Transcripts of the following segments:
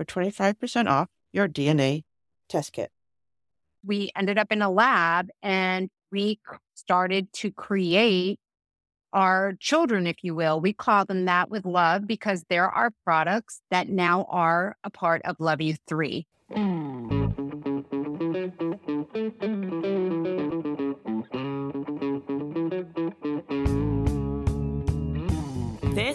for 25% off your DNA test kit. We ended up in a lab and we started to create our children, if you will. We call them that with love because there are products that now are a part of Love You 3. Hmm.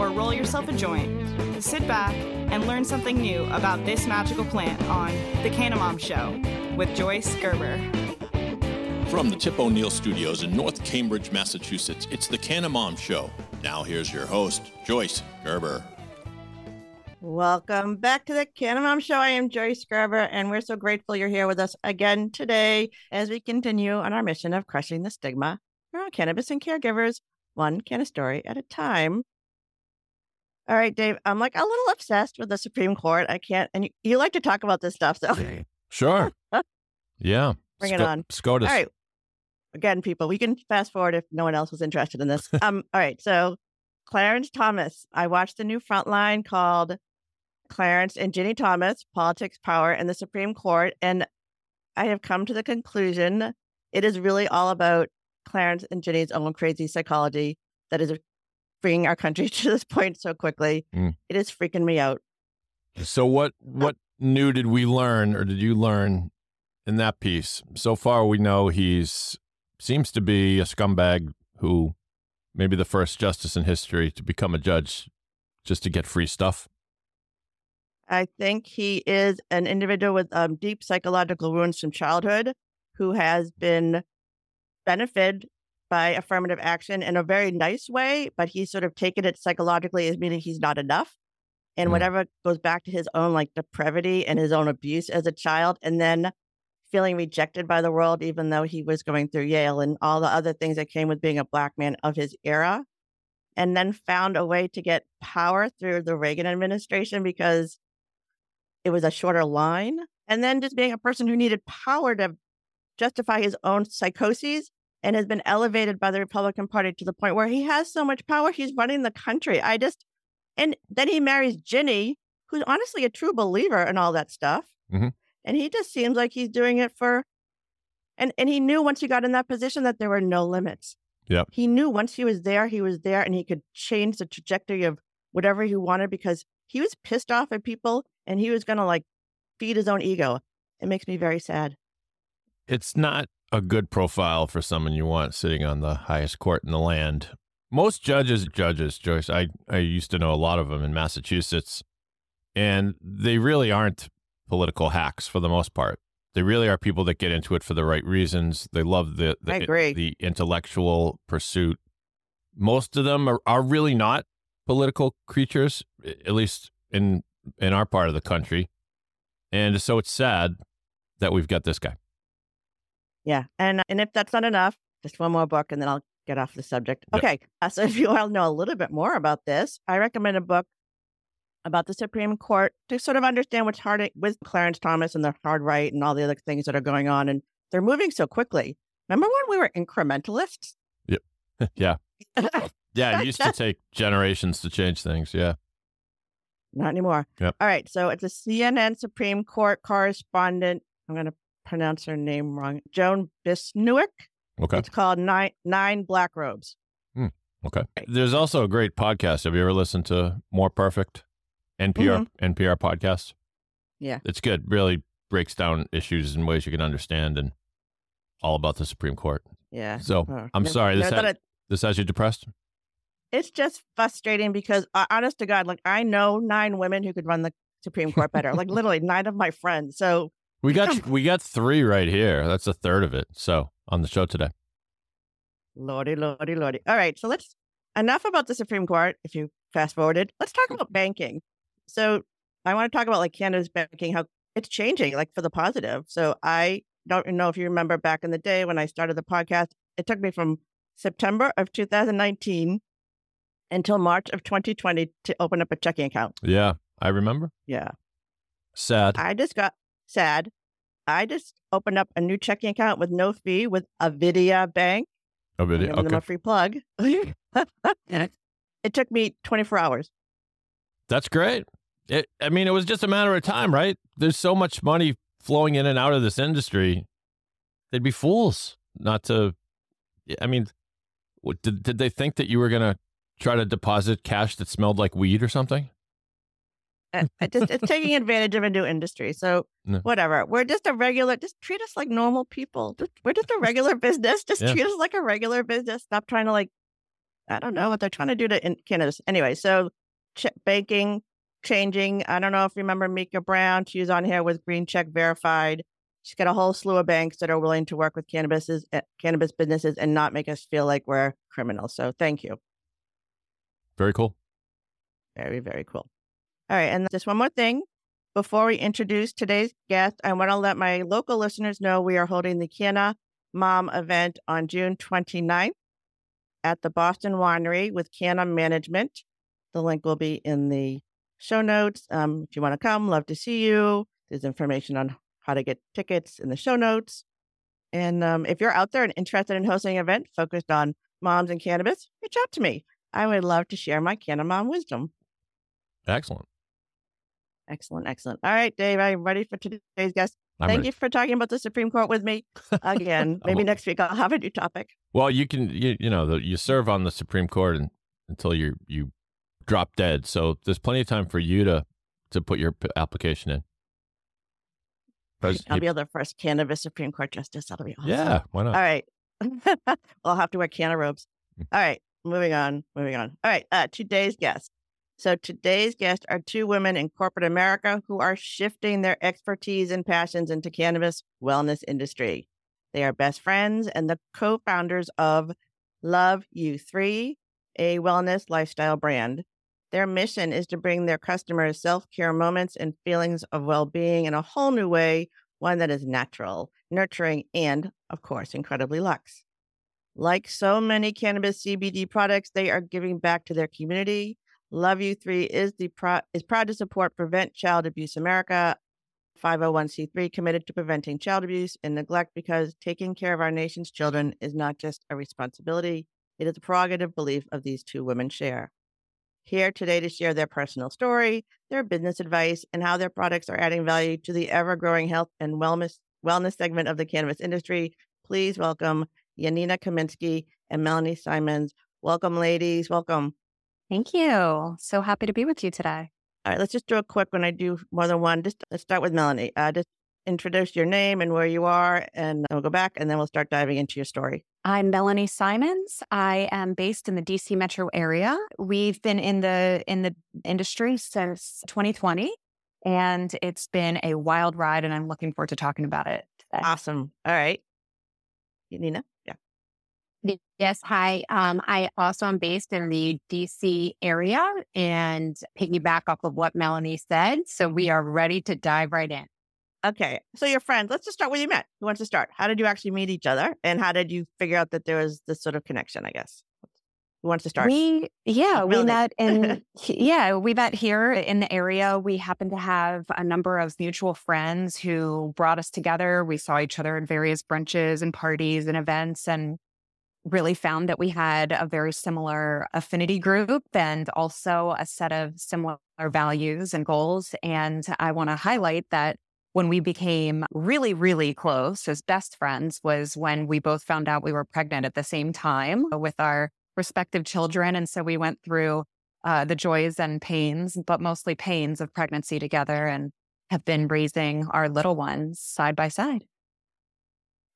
or roll yourself a joint, sit back, and learn something new about this magical plant on The Canna Mom Show with Joyce Gerber. From the Tip O'Neill Studios in North Cambridge, Massachusetts, it's the Canna Mom Show. Now here's your host, Joyce Gerber. Welcome back to the Canna Mom Show. I am Joyce Gerber, and we're so grateful you're here with us again today as we continue on our mission of crushing the stigma around cannabis and caregivers, one canna story at a time. All right, Dave, I'm like a little obsessed with the Supreme Court. I can't, and you, you like to talk about this stuff, so Sure. yeah. Bring it on. SCOTUS. All right. Again, people, we can fast forward if no one else was interested in this. um, all right. So Clarence Thomas. I watched the new Frontline called Clarence and Ginni Thomas, Politics, Power, and the Supreme Court. And I have come to the conclusion it is really all about Clarence and Ginni's own crazy psychology that is bringing our country to this point so quickly. Mm. It is freaking me out. So what what new did we learn or did you learn in that piece? So far we know he's seems to be a scumbag who maybe the first justice in history to become a judge just to get free stuff. I think he is an individual with um, deep psychological wounds from childhood who has been benefited by affirmative action in a very nice way, but he's sort of taken it psychologically as meaning he's not enough. And Mm. whatever goes back to his own like depravity and his own abuse as a child, and then feeling rejected by the world, even though he was going through Yale and all the other things that came with being a black man of his era. And then found a way to get power through the Reagan administration because it was a shorter line. And then just being a person who needed power to justify his own psychoses and has been elevated by the Republican Party to the point where he has so much power, he's running the country. I just, and then he marries Ginni, who's honestly a true believer in all that stuff. Mhm. And he just seems like he's doing it for, and, and he knew once he got in that position that there were no limits. Yep. He knew once he was there, he was there and he could change the trajectory of whatever he wanted because he was pissed off at people and he was going to like feed his own ego. It makes me very sad. It's not a good profile for someone you want sitting on the highest court in the land. Most judges, judges, Joyce, I, I used to know a lot of them in Massachusetts, and they really aren't political hacks for the most part. they really are people that get into it for the right reasons. They love the the, the intellectual pursuit. Most of them are, are really not political creatures, at least in in our part of the country. And so it's sad that we've got this guy. Yeah. And and if that's not enough, just one more book and then I'll get off the subject. Yep. Okay. Uh, so if you all know a little bit more about this, I recommend a book about the Supreme Court to sort of understand what's hard with Clarence Thomas and the hard right and all the other things that are going on. And they're moving so quickly. Remember when we were incrementalists? Yep. yeah. Yeah, it used to take generations to change things. Yeah. Not anymore. Yep. All right. So it's a CNN Supreme Court correspondent. I'm going to pronounce her name wrong. Joan Bisnewick. Okay. It's called Nine Nine Black Robes. Okay. There's also a great podcast. Have you ever listened to More Perfect? NPR NPR podcast? Yeah. It's good. Really breaks down issues in ways you can understand and all about the Supreme Court. Yeah. So Oh, I'm never- sorry, this had- it- this has you depressed? it's just frustrating because, uh, honest to God, like I know nine women who could run the Supreme Court better. like literally nine of my friends. So We got we got three right here. That's a third of it. So on the show today. lordy, lordy, lordy. All right. So let's enough about the Supreme Court. If you fast forwarded, let's talk about banking. So I want to talk about like cannabis banking, how it's changing, like for the positive. So I don't know if you remember back in the day when I started the podcast, it took me from September of 2019 until March of 2020 to open up a checking account. Yeah, I remember. Yeah. Sad. I just got sad. I just opened up a new checking account with no fee with Avidia Bank. I'm video. giving them a free plug. it took me 24 hours. That's great. It, I mean, it was just a matter of time, right? There's so much money flowing in and out of this industry. They'd be fools not to. I mean, what, did did they think that you were gonna try to deposit cash that smelled like weed or something? Uh, it just, it's taking advantage of a new industry. So No. whatever. We're just a regular. Just treat us like normal people. Just, we're just a regular business. Just Yeah. treat us like a regular business. Stop trying to like. I don't know what they're trying to do to in Canada. Anyway, so ch- banking changing. I don't know if you remember Mika Brown. She was on here with Green Check Verified. She's got a whole slew of banks that are willing to work with cannabises, uh, cannabis businesses and not make us feel like we're criminals. So thank you. Very cool. Very, very cool. All right. And just one more thing. Before we introduce today's guest, I want to let my local listeners know we are holding the Canna Mom event on June 29th at the Boston Winery with Kiana Management. The link will be in the show notes. Um, if you want to come, love to see you. There's information on how to get tickets in the show notes. And um, if you're out there and interested in hosting an event focused on moms and cannabis, reach out to me. I would love to share my Canna Mom wisdom. Excellent. Excellent, excellent. All right, Dave, I'm ready for today's guest. I'm Thank ready. you for talking about the Supreme Court with me again. Maybe next week I'll have a new topic. Well, you can you, you know the, you serve on the Supreme Court and, until you you drop dead. So there's plenty of time for you to to put your application in. Pres- I'll be the first cannabis Supreme Court justice. That'll be awesome. yeah, why not? All right. well, I'll have to wear canna robes. Mm. All right. Moving on. Moving on. All right. Uh, today's guests. So today's guests are two women in corporate America who are shifting their expertise and passions into cannabis wellness industry. They are best friends and the co-founders of Love You Three, a wellness lifestyle brand. Their mission is to bring their customers self-care moments and feelings of well-being in a whole new way, one that is natural, nurturing, and, of course, incredibly luxe. Like so many cannabis CBD products, they are giving back to their community. Love You Three is the pro- is proud to support Prevent Child Abuse America, 501c3 committed to preventing child abuse and neglect because taking care of our nation's children is not just a responsibility; it is a prerogative belief of these two women share. Here today to share their personal story, their business advice, and how their products are adding value to the ever-growing health and wellness wellness segment of the cannabis industry. Please welcome Yanina Kaminski and Melanie Simons. Welcome, ladies. Welcome. Thank you. So happy to be with you today. All right, let's just do a quick when I do more than one. Just let's start with Melanie. Uh, just introduce your name and where you are, and we'll go back, and then we'll start diving into your story. I'm Melanie Simons. I am based in the DC metro area. We've been in the in the industry since 2020. And it's been a wild ride, and I'm looking forward to talking about it today. Awesome. All right. Nina? Yeah. Yes. Hi. Um, I also am based in the DC area and piggyback off of what Melanie said. So we are ready to dive right in. Okay. So your friends, let's just start where you met. Who wants to start? How did you actually meet each other? And how did you figure out that there was this sort of connection, I guess? Who wants to start? We yeah, we met in yeah, we met here in the area. We happened to have a number of mutual friends who brought us together. We saw each other at various brunches and parties and events and really found that we had a very similar affinity group and also a set of similar values and goals. And I want to highlight that when we became really, really close as best friends was when we both found out we were pregnant at the same time with our respective children. And so we went through uh, the joys and pains, but mostly pains of pregnancy together and have been raising our little ones side by side.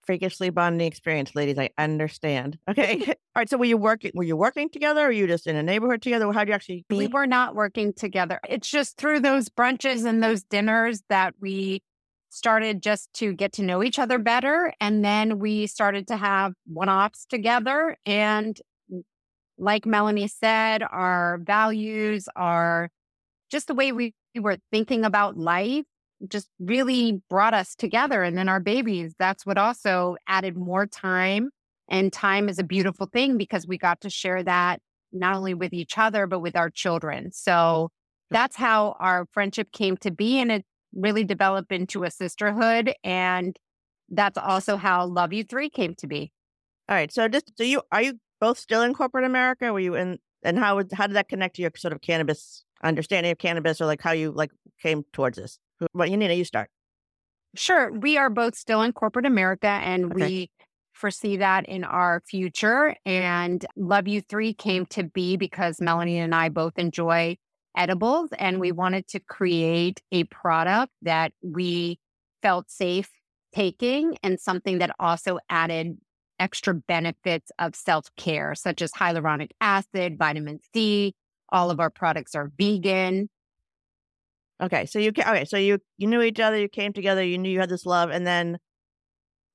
Freakishly bonding experience, ladies. I understand. Okay. All right. So were you working were you working together? Or were you just in a neighborhood together? How do you actually We were not working together. It's just through those brunches and those dinners that we started just to get to know each other better. And then we started to have one offs together. And like Melanie said, our values, our just the way we were thinking about life just really brought us together. And then our babies, that's what also added more time. And time is a beautiful thing because we got to share that not only with each other, but with our children. So that's how our friendship came to be. And it really developed into a sisterhood. And that's also how Love You Three came to be. All right. So just so you are you both still in corporate America? Were you in and how how did that connect to your sort of cannabis understanding of cannabis or like how you like came towards this? Well, you Nina, you start. Sure. We are both still in corporate America and Okay. we foresee that in our future. And Love You Three came to be because Melanie and I both enjoy edibles and we mm-hmm. wanted to create a product that we felt safe taking and something that also added extra benefits of self care, such as hyaluronic acid, vitamin C. All of our products are vegan. Okay. So you okay. So you you knew each other. You came together. You knew you had this love, and then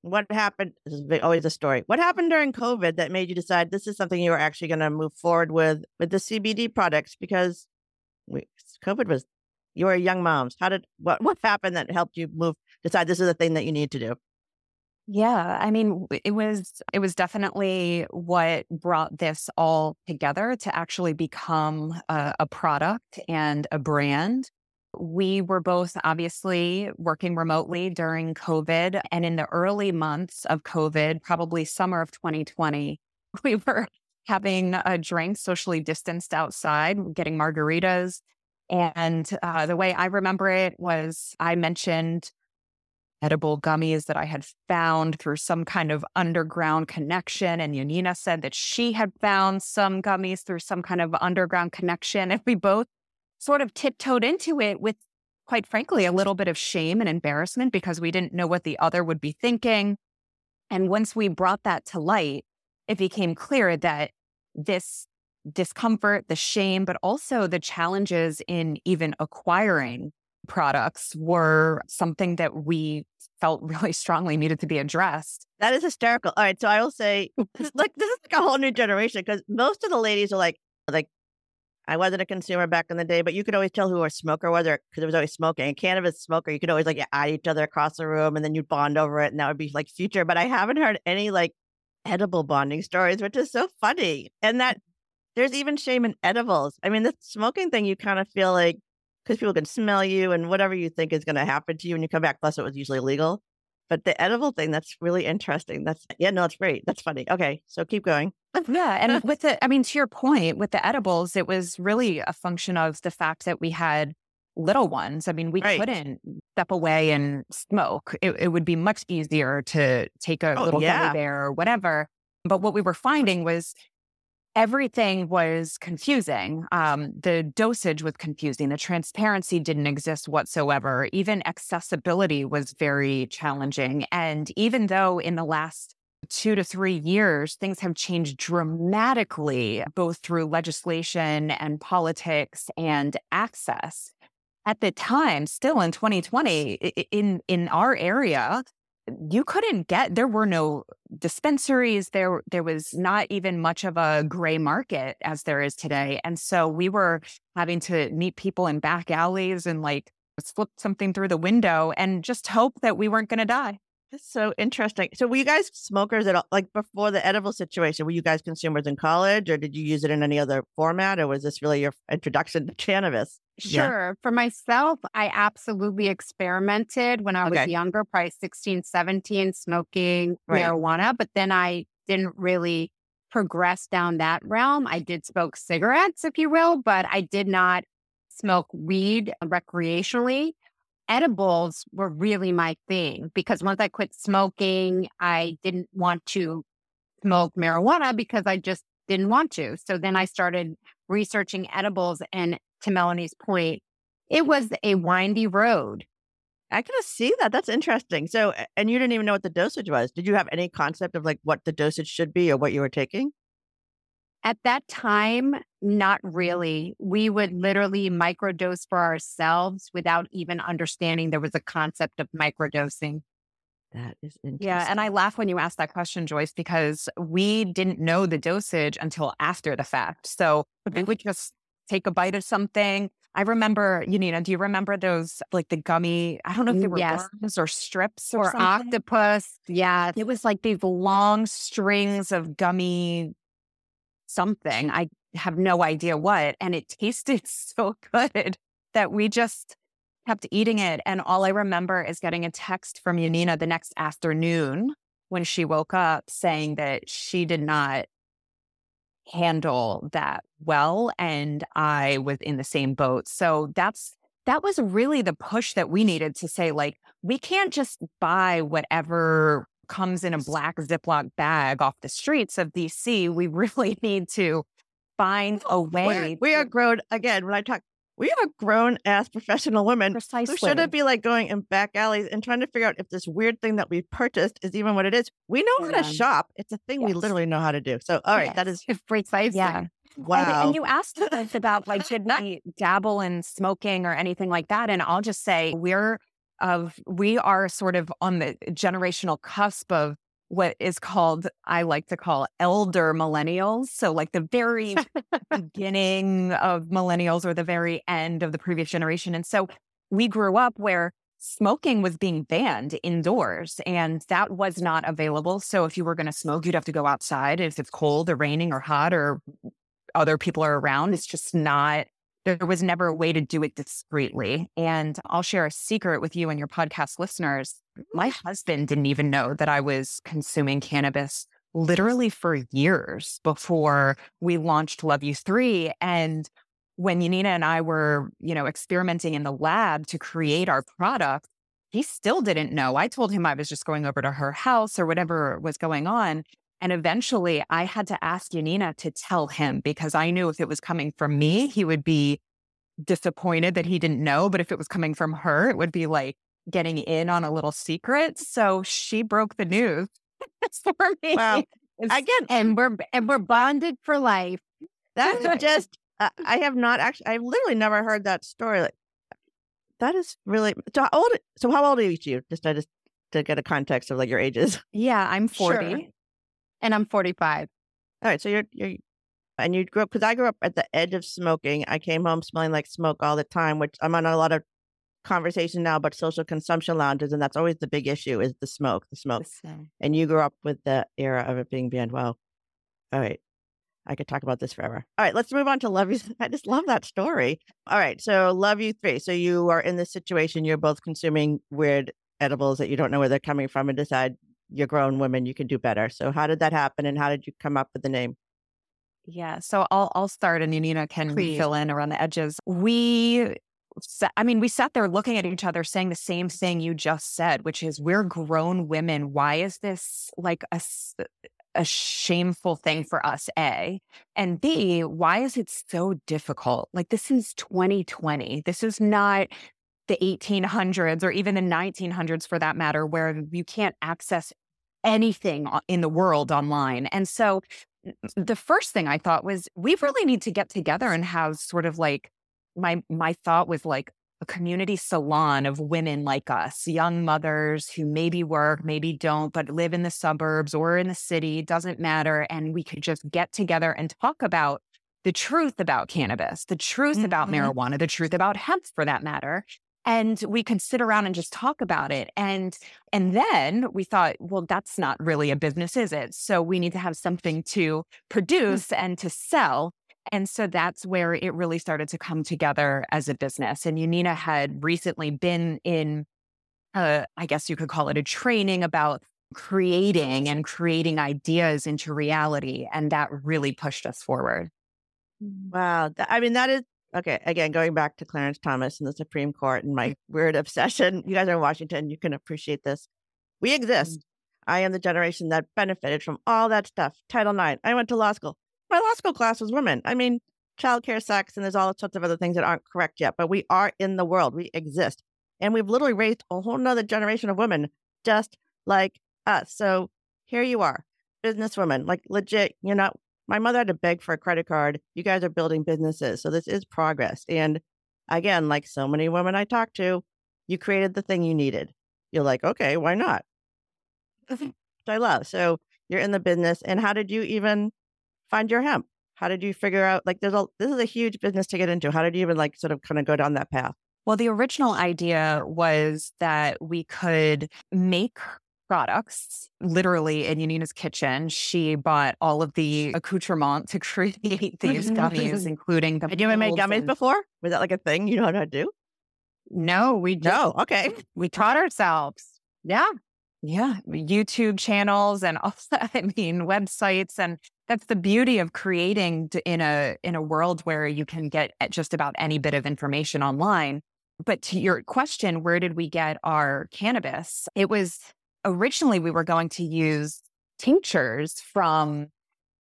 what happened? This is always a story. What happened during COVID that made you decide this is something you were actually going to move forward with with the CBD products? Because we, COVID was you were young moms. How did what what happened that helped you move decide this is the thing that you need to do? Yeah, I mean, it was it was definitely what brought this all together to actually become a, a product and a brand. We were both obviously working remotely during COVID, and in the early months of COVID, probably summer of 2020, we were having a drink socially distanced outside, getting margaritas. And uh, the way I remember it was I mentioned edible gummies that I had found through some kind of underground connection. And Yanina said that she had found some gummies through some kind of underground connection. And we both sort of tiptoed into it with, quite frankly, a little bit of shame and embarrassment because we didn't know what the other would be thinking. And once we brought that to light, it became clear that this discomfort, the shame, but also the challenges in even acquiring products were something that we felt really strongly needed to be addressed. That is hysterical. All right, so I will say, like this is like a whole new generation because most of the ladies are like, like, I wasn't a consumer back in the day, but you could always tell who a smoker was, because there was always smoking. A cannabis smoker, you could always like eye each other across the room, and then you'd bond over it, and that would be like future. But I haven't heard any like edible bonding stories, which is so funny. And that there's even shame in edibles. I mean, the smoking thing, you kind of feel like because people can smell you and whatever you think is going to happen to you when you come back. Plus, it was usually legal. But the edible thing, that's really interesting. That's, yeah, no, it's great. That's funny. Okay. So keep going. Yeah. And with the, I mean, to your point, with the edibles, it was really a function of the fact that we had little ones. I mean, we Right. couldn't step away and smoke. It, it would be much easier to take a Oh, little yeah. gummy bear or whatever. But what we were finding was everything was confusing. Um, the dosage was confusing. The transparency didn't exist whatsoever. Even accessibility was very challenging. And even though in the last two to three years, things have changed dramatically, both through legislation and politics and access. at the time, still in 2020, in in our area, you couldn't get there were no dispensaries there there was not even much of a gray market as there is today and so we were having to meet people in back alleys and like slip something through the window and just hope that we weren't going to die that's so interesting. So, were you guys smokers at all? Like before the edible situation, were you guys consumers in college, or did you use it in any other format, or was this really your introduction to cannabis? Sure. Yeah. For myself, I absolutely experimented when I was okay. younger, probably 16, 17, smoking right. marijuana, but then I didn't really progress down that realm. I did smoke cigarettes, if you will, but I did not smoke weed recreationally edibles were really my thing because once I quit smoking, I didn't want to smoke marijuana because I just didn't want to. So then I started researching edibles. And to Melanie's point, it was a windy road. I can see that. That's interesting. So, and you didn't even know what the dosage was. Did you have any concept of like what the dosage should be or what you were taking? At that time, not really. We would literally microdose for ourselves without even understanding there was a concept of microdosing. That is interesting. Yeah. And I laugh when you ask that question, Joyce, because we didn't know the dosage until after the fact. So we would just take a bite of something. I remember, Yanina, do you remember those like the gummy? I don't know if they mm, were yes. worms or strips or, or octopus. Yeah. It was like these long strings of gummy something. I have no idea what. And it tasted so good that we just kept eating it. And all I remember is getting a text from Yanina the next afternoon when she woke up saying that she did not handle that well. And I was in the same boat. So that's that was really the push that we needed to say, like, we can't just buy whatever comes in a black Ziploc bag off the streets of DC. We really need to find a oh, way. We're, we are grown again. When I talk, we are grown ass professional women. Precisely. Who shouldn't be like going in back alleys and trying to figure out if this weird thing that we purchased is even what it is. We know yeah. how to shop. It's a thing yes. we literally know how to do. So, all right, yes. that is precisely. Yeah. Wow. And, and, you asked us about like, did we dabble in smoking or anything like that. And I'll just say we're of we are sort of on the generational cusp of what is called I like to call elder millennials. So like the very beginning of millennials or the very end of the previous generation. And so we grew up where smoking was being banned indoors and that was not available. So if you were going to smoke, you'd have to go outside if it's cold or raining or hot or other people are around. It's just not there was never a way to do it discreetly. And I'll share a secret with you and your podcast listeners. My mm. husband didn't even know that I was consuming cannabis literally for years before we launched Love You 3. And when Yanina and I were, you know, experimenting in the lab to create our product, he still didn't know. I told him I was just going over to her house or whatever was going on. And eventually I had to ask Yanina to tell him because I knew if it was coming from me, he would be disappointed that he didn't know. But if it was coming from her, it would be like getting in on a little secret. So she broke the news for me. Wow. Again, and we're and we're bonded for life. That's just uh, I have not actually I've literally never heard that story. Like that is really so how old so how old are you? Just I just to get a context of like your ages. Yeah, I'm 40. Sure and I'm 45. All right. So you're, you're, and you grew up, because I grew up at the edge of smoking. I came home smelling like smoke all the time, which I'm on a lot of conversation now about social consumption lounges. And that's always the big issue is the smoke, the smoke. And you grew up with the era of it being banned. Wow. All right. I could talk about this forever. All right, let's move on to Love You. I just love that story. All right, so Love You Three. So you are in this situation. You're both consuming weird edibles that you don't know where they're coming from, and decide you're grown women, you can do better. So how did that happen and how did you come up with the name? Yeah, so I'll I'll start and Yanina can Please. fill in around the edges. We I mean, we sat there looking at each other saying the same thing you just said, which is we're grown women. Why is this like a, a shameful thing for us? A. And B, why is it so difficult? Like, this is 2020. This is not the 1800s or even the 1900s for that matter, where you can't access anything in the world online. And so the first thing I thought was we really need to get together and have sort of like my my thought was like a community salon of women like us, young mothers who maybe work, maybe don't, but live in the suburbs or in the city, doesn't matter. And we could just get together and talk about the truth about cannabis, the truth mm-hmm. about marijuana, the truth about hemp for that matter. And we could sit around and just talk about it. And and then we thought, well, that's not really a business, is it? So we need to have something to hmm. produce and to sell. And so that's where it really started to come together as a business. And Yanina had recently been in, uh, I guess you could call it a training about creating and creating ideas into reality. And that really pushed us forward. Wow. I mean, that is okay. Again, going back to Clarence Thomas and the Supreme Court and my weird obsession. You guys are in Washington. You can appreciate this. We exist. Mm-hmm. I am the generation that benefited from all that stuff. Title IX. I went to law school my law school class was women. I mean, childcare sex, and there's all sorts of other things that aren't correct yet, but we are in the world. We exist. And we've literally raised a whole nother generation of women just like us. So here you are, businesswomen, like legit, you're not, my mother had to beg for a credit card. You guys are building businesses. So this is progress. And again, like so many women I talk to, you created the thing you needed. You're like, okay, why not? Mm-hmm. I love. So you're in the business. And how did you even find your hemp? How did you figure out like there's a this is a huge business to get into. How did you even like sort of kind of go down that path? Well, the original idea was that we could make products literally in Yanina's kitchen. She bought all of the accoutrement to create these gummies, including the. Had you ever made gummies and... before? Was that like a thing you know how to do? No, we just, no. Okay, we taught ourselves. Yeah, yeah, YouTube channels and all. I mean, websites and that's the beauty of creating in a in a world where you can get just about any bit of information online but to your question where did we get our cannabis it was originally we were going to use tinctures from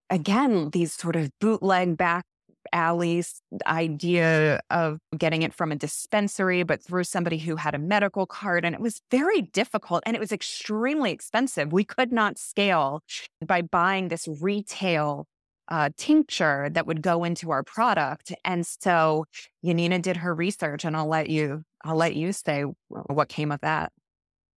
again these sort of bootleg back alleys idea of getting it from a dispensary, but through somebody who had a medical card. And it was very difficult and it was extremely expensive. We could not scale by buying this retail uh, tincture that would go into our product. And so Yanina did her research, and I'll let you I'll let you say what came of that.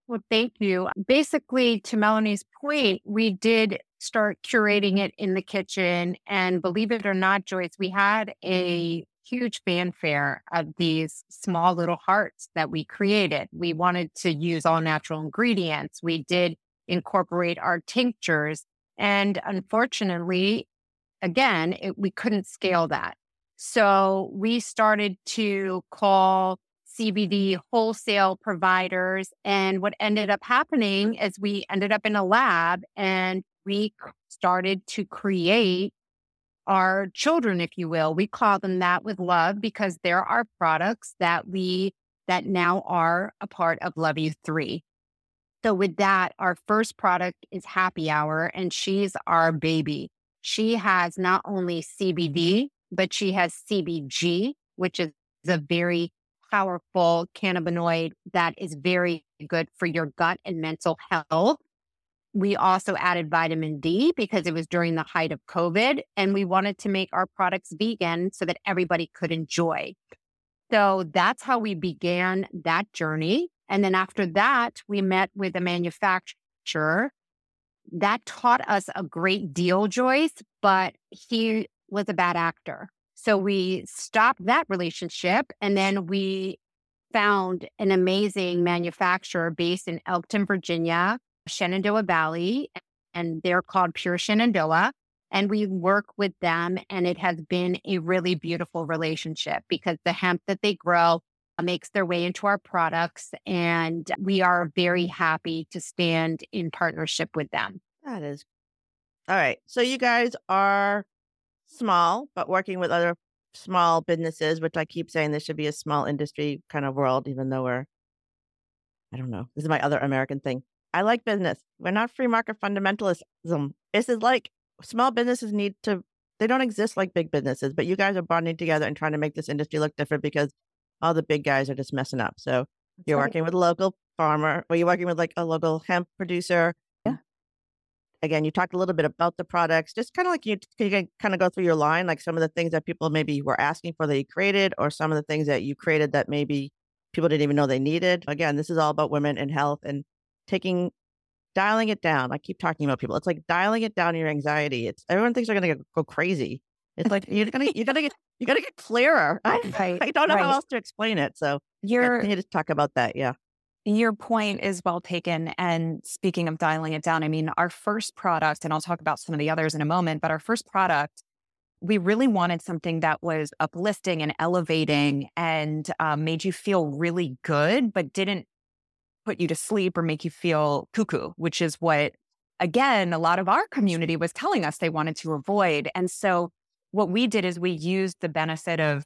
Well, thank you. Basically, to Melanie's point, we did start curating it in the kitchen. And believe it or not, Joyce, we had a huge fanfare of these small little hearts that we created. We wanted to use all natural ingredients. We did incorporate our tinctures. And unfortunately, again, it, we couldn't scale that. So we started to call CBD wholesale providers. And what ended up happening is we ended up in a lab and we started to create our children, if you will. We call them that with love because there are products that we that now are a part of Love You 3. So with that, our first product is Happy Hour, and she's our baby. She has not only CBD, but she has CBG, which is a very powerful cannabinoid that is very good for your gut and mental health. We also added vitamin D because it was during the height of COVID, and we wanted to make our products vegan so that everybody could enjoy. So that's how we began that journey. And then after that, we met with a manufacturer that taught us a great deal, Joyce, but he was a bad actor. So we stopped that relationship and then we found an amazing manufacturer based in Elkton, Virginia, Shenandoah Valley, and they're called Pure Shenandoah. And we work with them, and it has been a really beautiful relationship because the hemp that they grow uh, makes their way into our products. And we are very happy to stand in partnership with them. That is. All right. So you guys are small, but working with other small businesses, which I keep saying this should be a small industry kind of world, even though we're, I don't know, this is my other American thing. I like business. We're not free market fundamentalism. This is like small businesses need to, they don't exist like big businesses, but you guys are bonding together and trying to make this industry look different because all the big guys are just messing up. So you're working with a local farmer, or you're working with like a local hemp producer. Again, you talked a little bit about the products, just kind of like you, you can kind of go through your line, like some of the things that people maybe were asking for that you created, or some of the things that you created that maybe people didn't even know they needed. Again, this is all about women and health and taking dialing it down. I keep talking about people. It's like dialing it down your anxiety. It's everyone thinks they're gonna go crazy. It's like you're gonna you're gonna get you gotta get clearer. I, Right, I don't know right. how else to explain it. So Your can you just talk about that? Yeah. Your point is well taken. And speaking of dialing it down, I mean, our first product, and I'll talk about some of the others in a moment, but our first product, we really wanted something that was uplifting and elevating and um, made you feel really good, but didn't put you to sleep or make you feel cuckoo, which is what, again, a lot of our community was telling us they wanted to avoid. And so what we did is we used the benefit of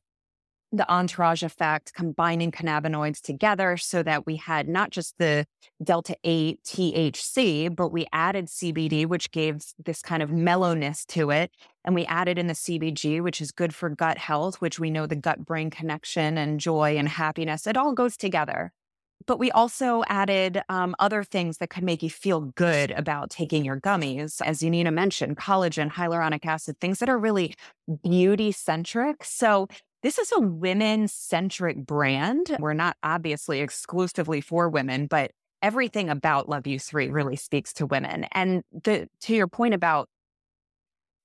the entourage effect, combining cannabinoids together so that we had not just the delta 8 THC, but we added CBD, which gave this kind of mellowness to it. And we added in the CBG, which is good for gut health, which we know the gut brain connection and joy and happiness, it all goes together. But we also added um, other things that could make you feel good about taking your gummies. As Yanina mentioned, collagen, hyaluronic acid, things that are really beauty centric. So this is a women centric brand. We're not obviously exclusively for women, but everything about Love You 3 really speaks to women. And the, to your point about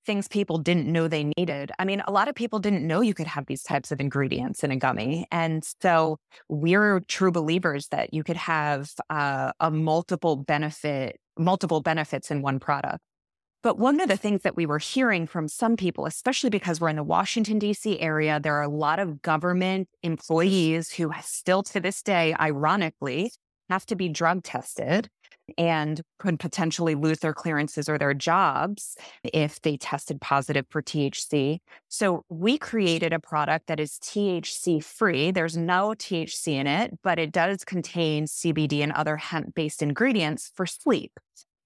things people didn't know they needed. I mean, a lot of people didn't know you could have these types of ingredients in a gummy. And so we're true believers that you could have uh, a multiple benefit, multiple benefits in one product. But one of the things that we were hearing from some people, especially because we're in the Washington, D.C. area, there are a lot of government employees who still to this day, ironically, have to be drug tested and could potentially lose their clearances or their jobs if they tested positive for THC. So we created a product that is THC free. There's no THC in it, but it does contain CBD and other hemp based ingredients for sleep.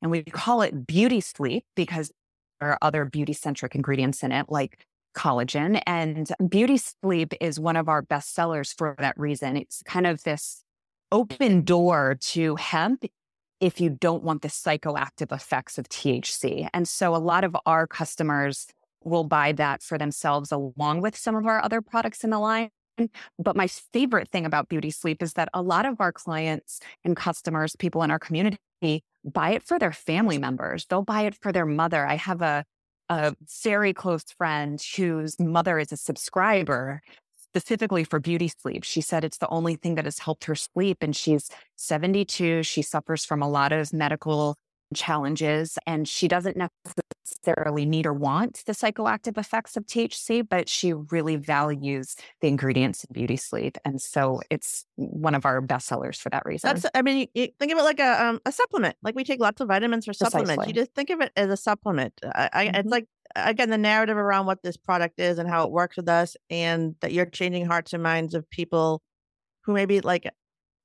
And we call it beauty sleep because there are other beauty centric ingredients in it, like collagen. And beauty sleep is one of our best sellers for that reason. It's kind of this open door to hemp if you don't want the psychoactive effects of THC. And so a lot of our customers will buy that for themselves along with some of our other products in the line. Mm, but my favorite thing about Beauty Sleep is that a lot of our clients and customers, people in our community, buy it for their family members. They'll buy it for their mother. I have a a very close friend whose mother is a subscriber specifically for beauty sleep. She said it's the only thing that has helped her sleep. And she's 72. She suffers from a lot of medical challenges and she doesn't necessarily need or want the psychoactive effects of THC, but she really values the ingredients in beauty sleep. And so it's one of our best sellers for that reason. That's I mean, you, think of it like a um, a supplement. Like we take lots of vitamins for supplements. Precisely. You just think of it as a supplement. I, I, Mhm. It's like again the narrative around what this product is and how it works with us, and that you're changing hearts and minds of people who maybe like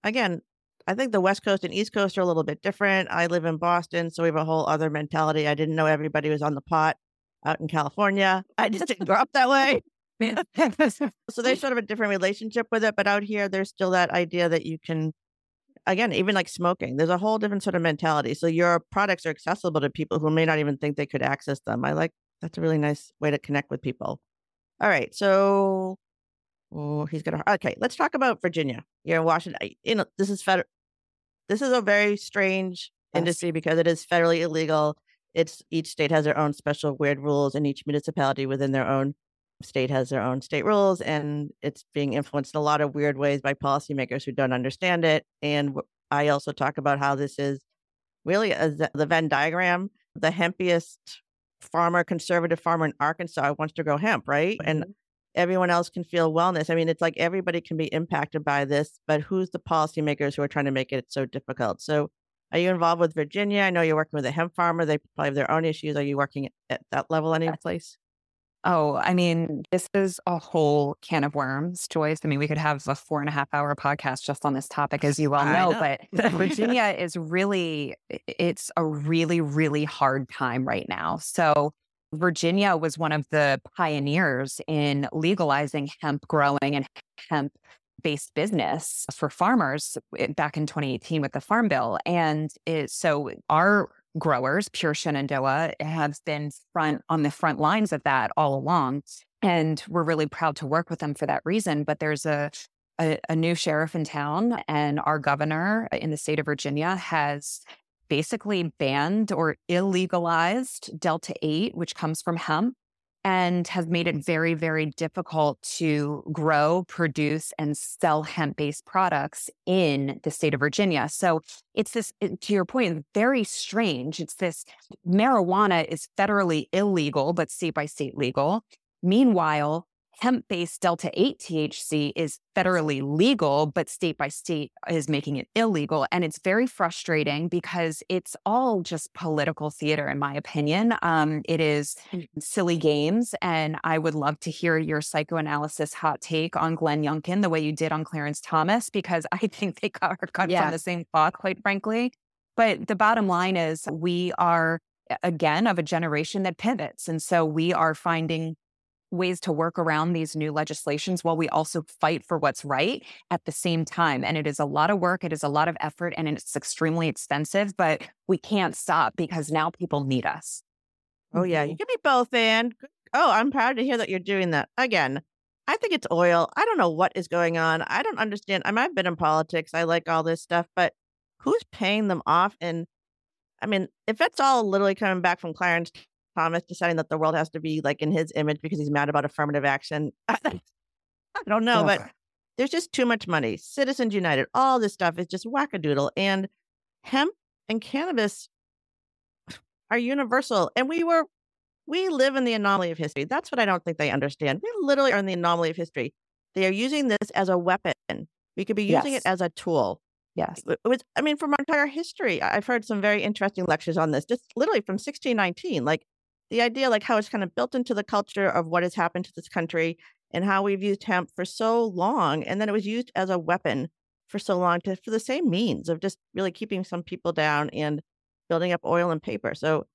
again. I think the West Coast and East Coast are a little bit different. I live in Boston, so we have a whole other mentality. I didn't know everybody was on the pot out in California. I just didn't grow up that way. So there's sort of a different relationship with it. But out here, there's still that idea that you can, again, even like smoking, there's a whole different sort of mentality. So your products are accessible to people who may not even think they could access them. I like that's a really nice way to connect with people. All right. So oh, he's going to, okay, let's talk about Virginia. You're in Washington. You know, this is federal. This is a very strange Yes. industry because it is federally illegal. It's each state has their own special weird rules, and each municipality within their own state has their own state rules, and it's being influenced in a lot of weird ways by policymakers who don't understand it. And I also talk about how this is really a, the Venn diagram. The hempiest farmer, conservative farmer in Arkansas wants to grow hemp, right? And mm-hmm. Everyone else can feel wellness. I mean, it's like everybody can be impacted by this, but who's the policymakers who are trying to make it so difficult? So, are you involved with Virginia? I know you're working with a hemp farmer. They probably have their own issues. Are you working at that level any place? Oh, I mean, this is a whole can of worms, Joyce. I mean, we could have a four and a half hour podcast just on this topic, as you well I know, know. but Virginia is really, it's a really, really hard time right now. So, Virginia was one of the pioneers in legalizing hemp growing and hemp based business for farmers eh, back in 2018 with the Farm Bill. And it, so our growers, Pure Shenandoah, have been front on the front lines of that all along. And we're really proud to work with them for that reason. But there's a a, a new sheriff in town, and our governor eh, in the state of Virginia has basically banned or illegalized Delta 8, which comes from hemp and has made it very, very difficult to grow, produce, and sell hemp based products in the state of Virginia. So it's this, to your point, very strange. It's this marijuana is federally illegal, but state by state legal. Meanwhile, hemp based Delta 8 THC is federally legal, but state by state is making it illegal. And it's very frustrating because it's all just political theater, in my opinion. Um, it is silly games. And I would love to hear your psychoanalysis hot take on Glenn Youngkin, the way you did on Clarence Thomas, because I think they are cut yeah. from the same cloth, quite frankly. But the bottom line is we are again of a generation that pivots. And so we are finding ways to work around these new legislations while we also fight for what's right at the same time. And it is a lot of work, it is a lot of effort, and it's extremely expensive, but we can't stop because now people need us. Oh, yeah. You mm-hmm. can be both, and oh, I'm proud to hear that you're doing that. Again, I think it's oil. I don't know what is going on. I don't understand. I mean, I've been in politics. I like all this stuff, but who's paying them off? And I mean, if it's all literally coming back from Clarence Thomas deciding that the world has to be like in his image because he's mad about affirmative action. I mm. don't know, but there's just too much money. Citizens United, all this stuff is just wackadoodle. And hemp and cannabis are universal. And we were, we live in the anomaly of history. That's what I don't think they understand. We literally are in the anomaly of history. They are using this as a weapon. We could be using yes. it as a tool. Yes. It was, I mean, from our entire history, I've heard some very interesting lectures on this, just literally from 1619. Like the idea like how it's kind of built into the culture of what has happened to this country and how we've used hemp for so long and then it was used as a weapon for so long to for the same means of just really keeping some people down and building up oil and paper. So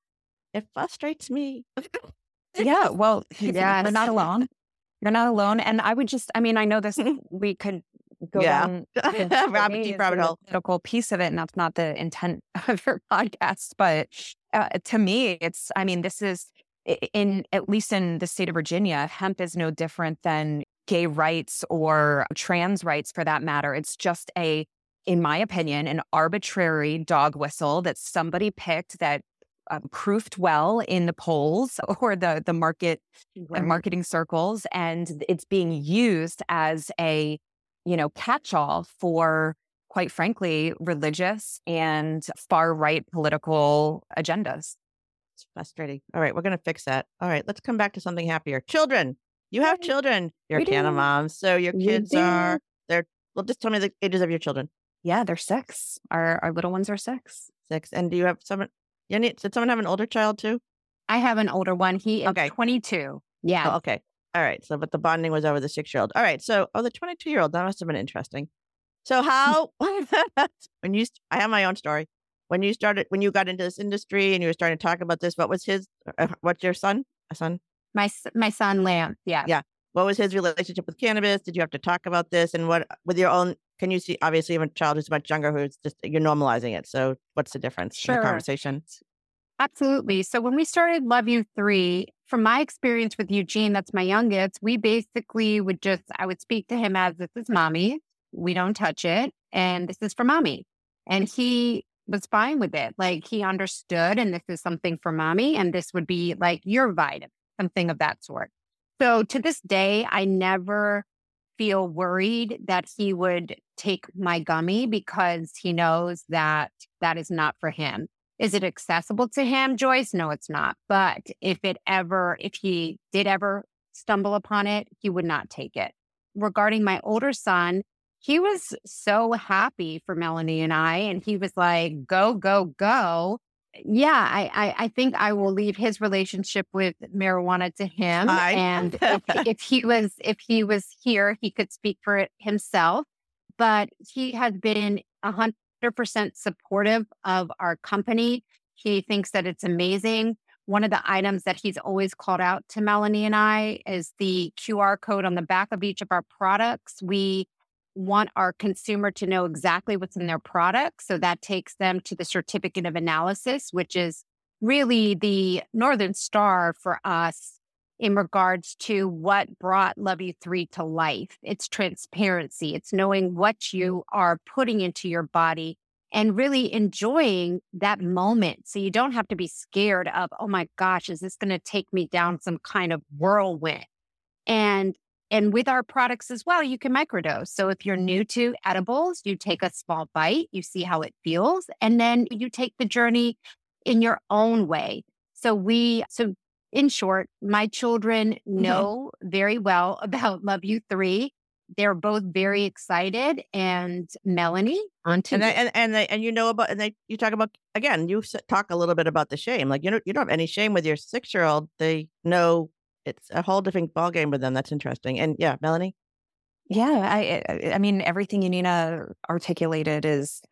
it frustrates me. Yeah well yeah you're not alone. You're not alone and i would just i mean i know this we could go yeah. down rabbit deep rabbit hole political piece of it and that's not the intent of your podcast but uh, to me, it's, I mean, this is in, at least in the state of Virginia, hemp is no different than gay rights or trans rights for that matter. It's just a, in my opinion, an arbitrary dog whistle that somebody picked that um, proofed well in the polls or the the market uh, marketing circles, and it's being used as a you know catch all for quite frankly, religious and far right political agendas. It's frustrating. All right, we're going to fix that. All right, let's come back to something happier. Children. You have children. You're we Canna moms. So your kids are, they're, well, just tell me the ages of your children. Yeah, they're six. Our, our little ones are six. Six. And do you have someone, you need, did someone have an older child too? I have an older one. He is okay. 22. Yeah. Oh, okay. All right. So, but the bonding was over the six year old. All right. So, oh, the 22 year old, that must have been interesting. So how when you I have my own story. When you started when you got into this industry and you were starting to talk about this, what was his uh, what's your son? A son? My my son Lamb. Yeah. Yeah. What was his relationship with cannabis? Did you have to talk about this and what with your own can you see obviously you have a child who's much younger who's just you're normalizing it. So what's the difference sure. in the conversation? Absolutely. So when we started Love You 3, from my experience with Eugene, that's my youngest, we basically would just I would speak to him as this is mommy we don't touch it. And this is for mommy. And he was fine with it. Like he understood, and this is something for mommy, and this would be like your vitamin, something of that sort. So to this day, I never feel worried that he would take my gummy because he knows that that is not for him. Is it accessible to him, Joyce? No, it's not. But if it ever, if he did ever stumble upon it, he would not take it. Regarding my older son, he was so happy for Melanie and I. And he was like, go, go, go. Yeah, I, I, I think I will leave his relationship with marijuana to him. I... And if, if he was if he was here, he could speak for it himself. But he has been a hundred percent supportive of our company. He thinks that it's amazing. One of the items that he's always called out to Melanie and I is the QR code on the back of each of our products. We want our consumer to know exactly what's in their product. So that takes them to the certificate of analysis, which is really the Northern Star for us in regards to what brought Love You 3 to life. It's transparency, it's knowing what mm. you are putting into your body and really enjoying that moment. So you don't have to be scared of, oh my gosh, is this going to take me down some kind of whirlwind? And and with our products as well, you can microdose. So if you're new mm. to edibles, you take a small bite, you see how it feels, and then you take the journey in your own way. So we so in short, my children know mm-hmm. very well about Love You 3. They're both very excited, and Melanie on and they, and and, they, and you know about and they you talk about again. You talk a little bit about the shame. Like you know you don't have any shame with your six year old. They know it's a whole different ball game with them. That's interesting. And yeah, Melanie. Yeah, I I mean everything Yanina articulated is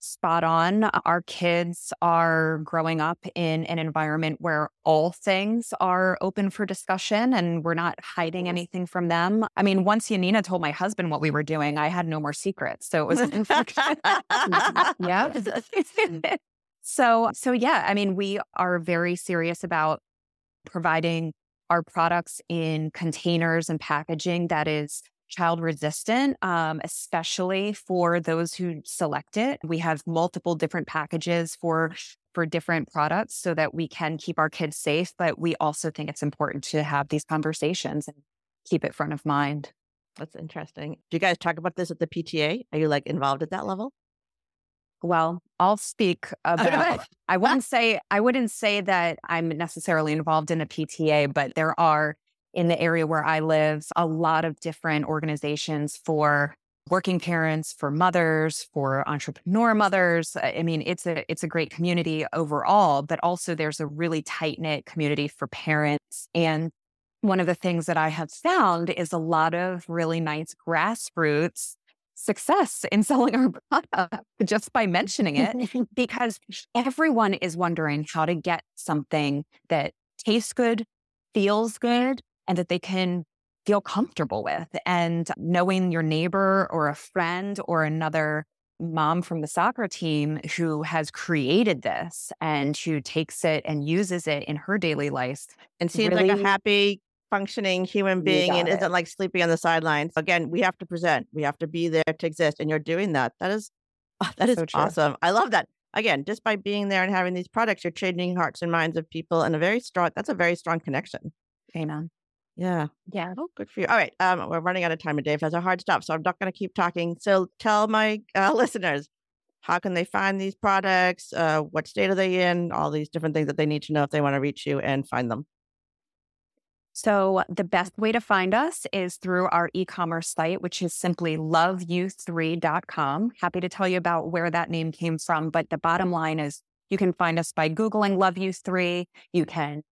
spot on. Our kids are growing up in an environment where all things are open for discussion and we're not hiding anything from them. I mean, once Yanina told my husband what we were doing, I had no more secrets. So it was yeah. so so yeah, I mean, we are very serious about providing our products in containers and packaging that is child resistant, um, especially for those who select it. We have multiple different packages for for different products so that we can keep our kids safe. But we also think it's important to have these conversations and keep it front of mind. That's interesting. Do you guys talk about this at the PTA? Are you like involved at that level? Well, I'll speak about I wouldn't say I wouldn't say that I'm necessarily involved in a PTA, but there are in the area where I live, a lot of different organizations for working parents, for mothers, for entrepreneur mothers. I mean, it's a it's a great community overall, but also there's a really tight-knit community for parents. And one of the things that I have found is a lot of really nice grassroots success in selling our product just by mentioning it because everyone is wondering how to get something that tastes good, feels good, and that they can feel comfortable with. And knowing your neighbor or a friend or another mom from the soccer team who has created this and who takes it and uses it in her daily life and seems really, like a happy functioning human being and is isn't like sleeping on the sidelines again we have to present we have to be there to exist and you're doing that that is oh, that is so awesome i love that. Again just by being there and having these products you're changing hearts and minds of people and a very strong that's a very strong connection. Amen yeah. Yeah. Oh, good for you. All right. Um, we're running out of time, and Dave has a hard stop, so I'm not going to keep talking. So tell my uh, listeners how can they find these products? Uh, what state are they in? All these different things that they need to know if they want to reach you and find them. So, the best way to find us is through our e commerce site, which is simply loveyou3.com. Happy to tell you about where that name came from. But the bottom line is you can find us by Googling Love You 3. You can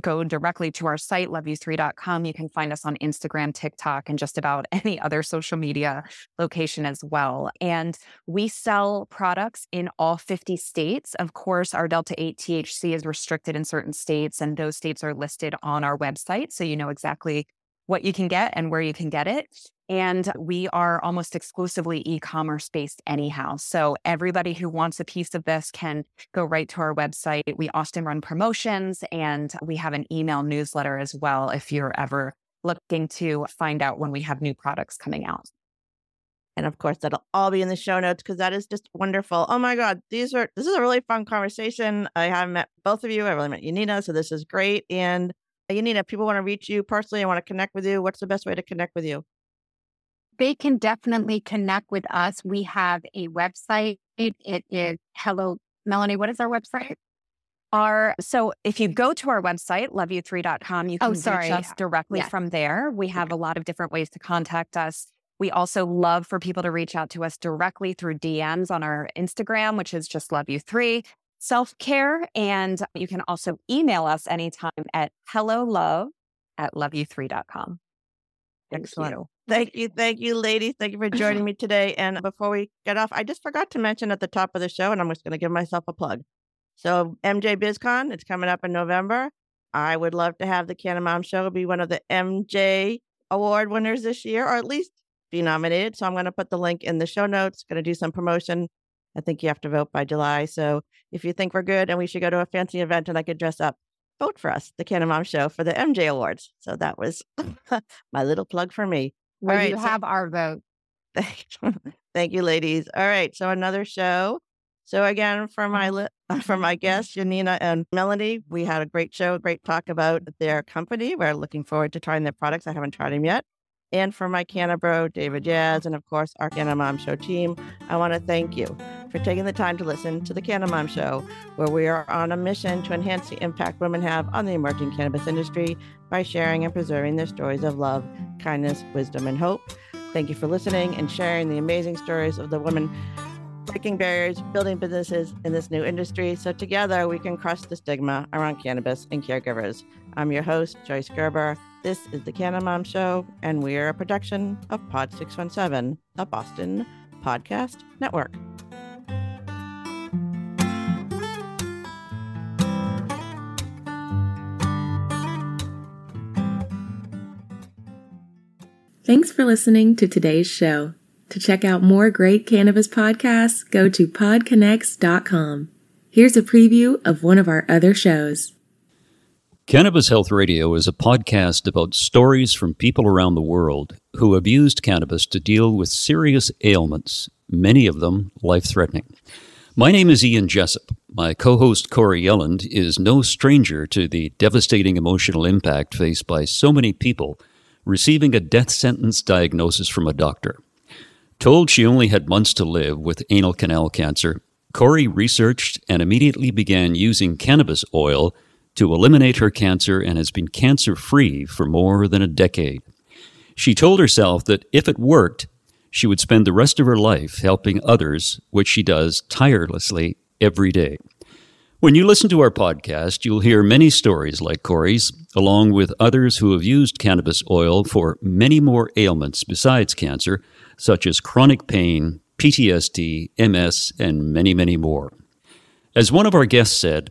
go directly to our site, loveyou3.com. You can find us on Instagram, TikTok, and just about any other social media location as well. And we sell products in all 50 states. Of course, our Delta 8 THC is restricted in certain states, and those states are listed on our website. So you know exactly what you can get and where you can get it. And we are almost exclusively e commerce based, anyhow. So everybody who wants a piece of this can go right to our website. We often run promotions and we have an email newsletter as well if you're ever looking to find out when we have new products coming out. And of course, that'll all be in the show notes because that is just wonderful. Oh my God, these are this is a really fun conversation. I haven't met both of you. I really met Yanina, so this is great. And Yanina, if people want to reach you personally and want to connect with you, what's the best way to connect with you? They can definitely connect with us. We have a website. It, it is hello, Melanie. What is our website? Our so if you go to our website, loveyou3.com, you oh, can oh, sorry. reach us directly yeah. from there. We have a lot of different ways to contact us. We also love for people to reach out to us directly through DMs on our Instagram, which is just love you three self care. And you can also email us anytime at hello love at loveyou3.com. Excellent. You. Thank you. Thank you, ladies. Thank you for joining me today. And before we get off, I just forgot to mention at the top of the show, and I'm just going to give myself a plug. So, MJ BizCon, it's coming up in November. I would love to have the Canna Mom Show be one of the MJ Award winners this year, or at least be nominated. So, I'm going to put the link in the show notes, going to do some promotion. I think you have to vote by July. So, if you think we're good and we should go to a fancy event and I could dress up, vote for us, the Canna Mom Show, for the MJ Awards. So that was my little plug for me. All right, you so- have our vote. Thank you, ladies. All right, so another show. So again, for my li- for my guests, Yanina and Melanie, we had a great show, great talk about their company. We're looking forward to trying their products. I haven't tried them yet. And for my Canna Bro, David Jazz, and of course our Canna Mom Show team, I want to thank you for taking the time to listen to the Canna Mom Show, where we are on a mission to enhance the impact women have on the emerging cannabis industry by sharing and preserving their stories of love, kindness, wisdom, and hope. Thank you for listening and sharing the amazing stories of the women breaking barriers, building businesses in this new industry so together we can crush the stigma around cannabis and caregivers. I'm your host, Joyce Gerber. This is the Canna Mom Show, and we are a production of Pod 617, a Boston podcast network. Thanks for listening to today's show. To check out more great cannabis podcasts, go to podconnects.com. Here's a preview of one of our other shows. Cannabis Health Radio is a podcast about stories from people around the world who have used cannabis to deal with serious ailments, many of them life threatening. My name is Ian Jessup. My co host Corrie Yelland is no stranger to the devastating emotional impact faced by so many people receiving a death sentence diagnosis from a doctor. Told she only had months to live with anal canal cancer, Corey researched and immediately began using cannabis oil to eliminate her cancer and has been cancer free for more than a decade. She told herself that if it worked, she would spend the rest of her life helping others, which she does tirelessly every day. When you listen to our podcast, you'll hear many stories like Corrie's, along with others who have used cannabis oil for many more ailments besides cancer, such as chronic pain, PTSD, MS, and many, many more. As one of our guests said,